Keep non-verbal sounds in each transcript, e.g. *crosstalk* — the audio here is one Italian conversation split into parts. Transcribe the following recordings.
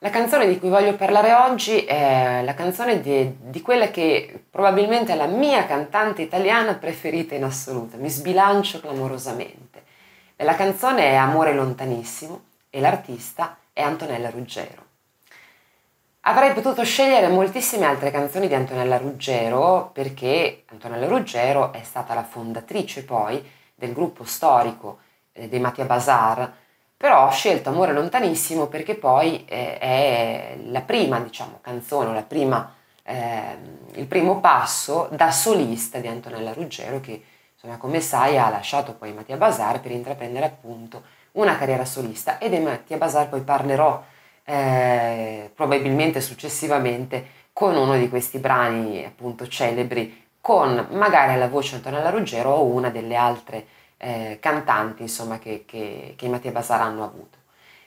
La canzone di cui voglio parlare oggi è la canzone di, di, quella che probabilmente è la mia cantante italiana preferita in assoluto, mi sbilancio clamorosamente. La canzone è Amore lontanissimo e l'artista è Antonella Ruggero. Avrei potuto scegliere moltissime altre canzoni di Antonella Ruggero perché Antonella Ruggero è stata la fondatrice poi del gruppo storico eh, dei Mattia Bazar, però ho scelto Amore lontanissimo perché poi eh, è la prima, diciamo, canzone, la prima, eh, il primo passo da solista di Antonella Ruggero che, insomma, come sai, ha lasciato poi Mattia Bazar per intraprendere appunto una carriera solista. E dei Mattia Bazar poi parlerò eh, probabilmente successivamente con uno di questi brani appunto celebri con magari alla voce Antonella Ruggero o una delle altre eh, cantanti insomma, che, che, che i Mattia Basara hanno avuto.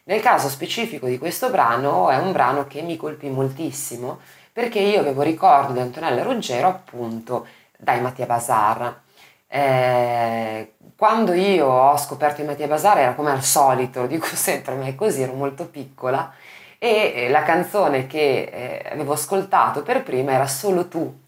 Nel caso specifico di questo brano è un brano che mi colpì moltissimo perché io avevo ricordo di Antonella Ruggero appunto dai Mattia Basar. Eh, quando io ho scoperto i Mattia Basar era come al solito, dico *laughs* sempre, ma è così, ero molto piccola e eh, la canzone che eh, avevo ascoltato per prima era Solo tu,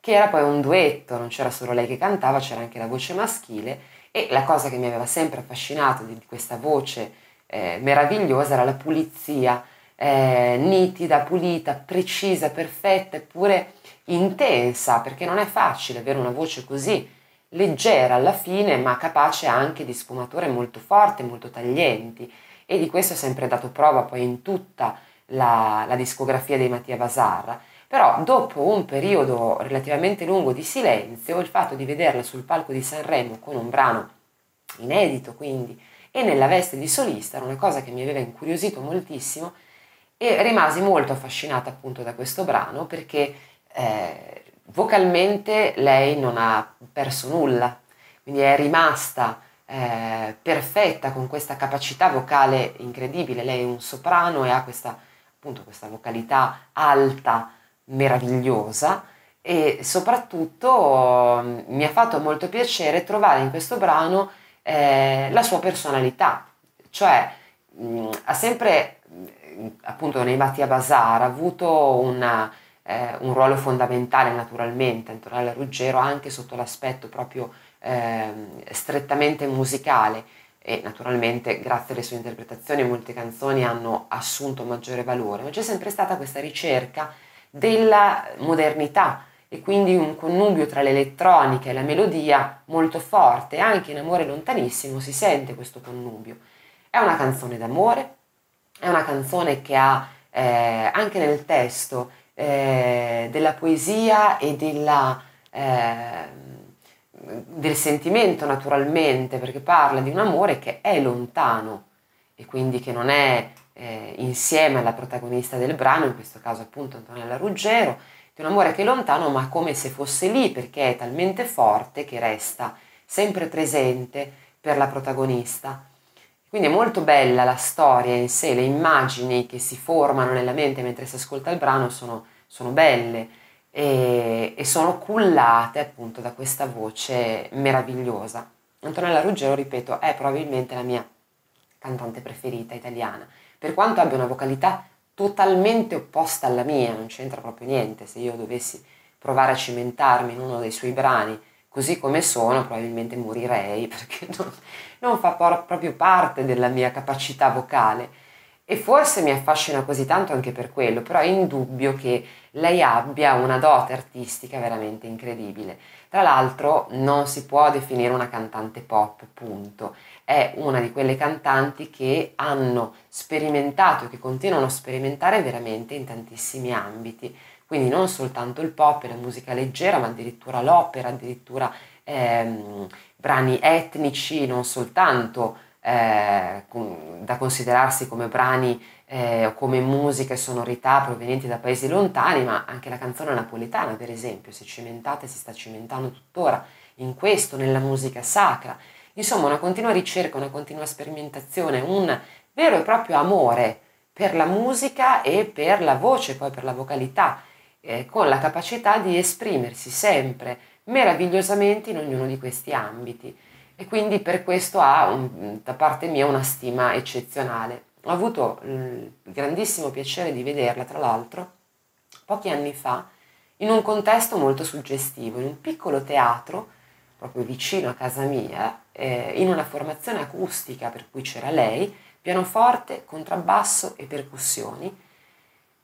che era poi un duetto, non c'era solo lei che cantava, c'era anche la voce maschile e la cosa che mi aveva sempre affascinato di questa voce eh, meravigliosa era la pulizia, eh, nitida, pulita, precisa, perfetta, eppure intensa, perché non è facile avere una voce così leggera alla fine, ma capace anche di sfumature molto forti, molto taglienti. E di questo è sempre dato prova poi in tutta la, la discografia dei Mattia Basarra. Però dopo un periodo relativamente lungo di silenzio, il fatto di vederla sul palco di Sanremo con un brano inedito quindi e nella veste di solista era una cosa che mi aveva incuriosito moltissimo e rimasi molto affascinata appunto da questo brano perché eh, vocalmente lei non ha perso nulla, quindi è rimasta eh, perfetta con questa capacità vocale incredibile, lei è un soprano e ha questa, appunto, questa vocalità alta, meravigliosa e soprattutto mm, mi ha fatto molto piacere trovare in questo brano eh, la sua personalità, cioè mh, mm, ha sempre, mh, mm, appunto nei Mattia Bazar, avuto una, eh, un ruolo fondamentale naturalmente, Antonella Ruggero, anche sotto l'aspetto proprio eh, strettamente musicale. E naturalmente grazie alle sue interpretazioni molte canzoni hanno assunto maggiore valore, ma c'è sempre stata questa ricerca della modernità e quindi un connubio tra l'elettronica e la melodia molto forte, anche in Amore lontanissimo si sente questo connubio. È una canzone d'amore, è una canzone che ha eh, anche nel testo eh, della poesia e della, eh, del sentimento naturalmente, perché parla di un amore che è lontano e quindi che non è eh, insieme alla protagonista del brano, in questo caso appunto Antonella Ruggero, di un amore che è lontano ma come se fosse lì perché è talmente forte che resta sempre presente per la protagonista. Quindi è molto bella la storia in sé, le immagini che si formano nella mente mentre si ascolta il brano sono, sono belle e, e sono cullate appunto da questa voce meravigliosa. Antonella Ruggero, ripeto, è probabilmente la mia cantante preferita italiana per quanto abbia una vocalità totalmente opposta alla mia, non c'entra proprio niente, se io dovessi provare a cimentarmi in uno dei suoi brani così come sono, probabilmente morirei *laughs* perché non, non fa por- proprio parte della mia capacità vocale. E forse mi affascina così tanto anche per quello, però è indubbio che lei abbia una dote artistica veramente incredibile. Tra l'altro non si può definire una cantante pop, punto è una di quelle cantanti che hanno sperimentato e che continuano a sperimentare veramente in tantissimi ambiti. Quindi non soltanto il pop e la musica leggera, ma addirittura l'opera, addirittura ehm, brani etnici, non soltanto eh, da considerarsi come brani eh, come musica e sonorità provenienti da paesi lontani, ma anche la canzone napoletana, per esempio, si è cimentata e si sta cimentando tuttora in questo, nella musica sacra Insomma, una continua ricerca, una continua sperimentazione, un vero e proprio amore per la musica e per la voce, poi per la vocalità, eh, con la capacità di esprimersi sempre meravigliosamente in ognuno di questi ambiti. E quindi per questo ha un, da parte mia una stima eccezionale. Ho avuto il grandissimo piacere di vederla, tra l'altro, pochi anni fa, in un contesto molto suggestivo, in un piccolo teatro, proprio vicino a casa mia, eh, in una formazione acustica per cui c'era lei, pianoforte, contrabbasso e percussioni.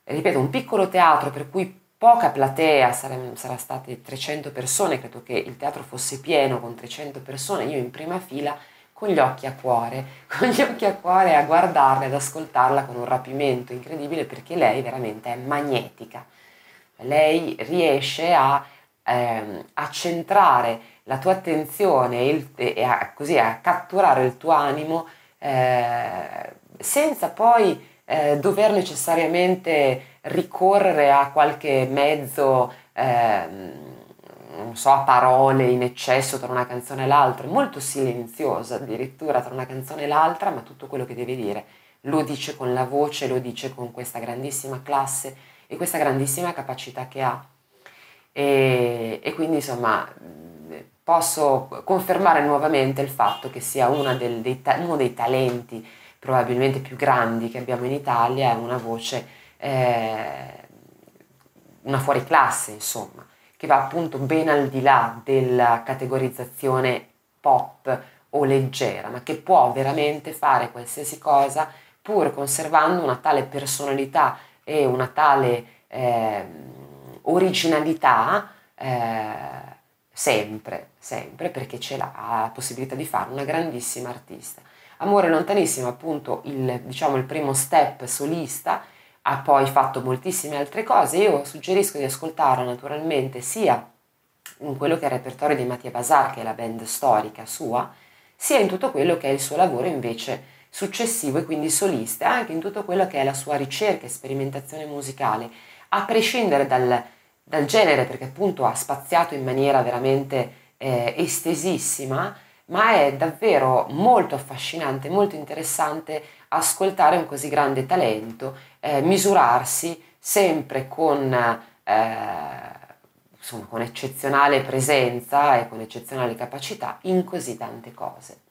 Ripeto, un piccolo teatro per cui poca platea, sarà, sarà state 300 persone, credo che il teatro fosse pieno con 300 persone, io in prima fila con gli occhi a cuore, *laughs* con gli occhi a cuore a guardarla ed ascoltarla con un rapimento incredibile perché lei veramente è magnetica. Lei riesce a, ehm, a centrare la tua attenzione il, e a, così a catturare il tuo animo eh, senza poi eh, dover necessariamente ricorrere a qualche mezzo, eh, non so, parole in eccesso tra una canzone e l'altra, molto silenziosa addirittura tra una canzone e l'altra, ma tutto quello che deve dire lo dice con la voce, lo dice con questa grandissima classe e questa grandissima capacità che ha. E, e quindi insomma posso confermare nuovamente il fatto che sia del, dei, uno dei talenti probabilmente più grandi che abbiamo in Italia, è una voce, eh, una fuoriclasse insomma, che va appunto ben al di là della categorizzazione pop o leggera, ma che può veramente fare qualsiasi cosa pur conservando una tale personalità e una tale eh, originalità eh, sempre, sempre, perché ce l'ha, ha la possibilità di fare una grandissima artista. Amore lontanissimo, appunto, il, diciamo, il primo step solista, ha poi fatto moltissime altre cose. Io suggerisco di ascoltarla naturalmente sia in quello che è il repertorio di Mattia Bazar, che è la band storica sua, sia in tutto quello che è il suo lavoro invece successivo e quindi solista, anche in tutto quello che è la sua ricerca e sperimentazione musicale, a prescindere dal, dal genere, perché appunto ha spaziato in maniera veramente eh, estesissima, ma è davvero molto affascinante, molto interessante ascoltare un così grande talento, eh, misurarsi sempre con, eh, insomma, con eccezionale presenza e con eccezionale capacità in così tante cose.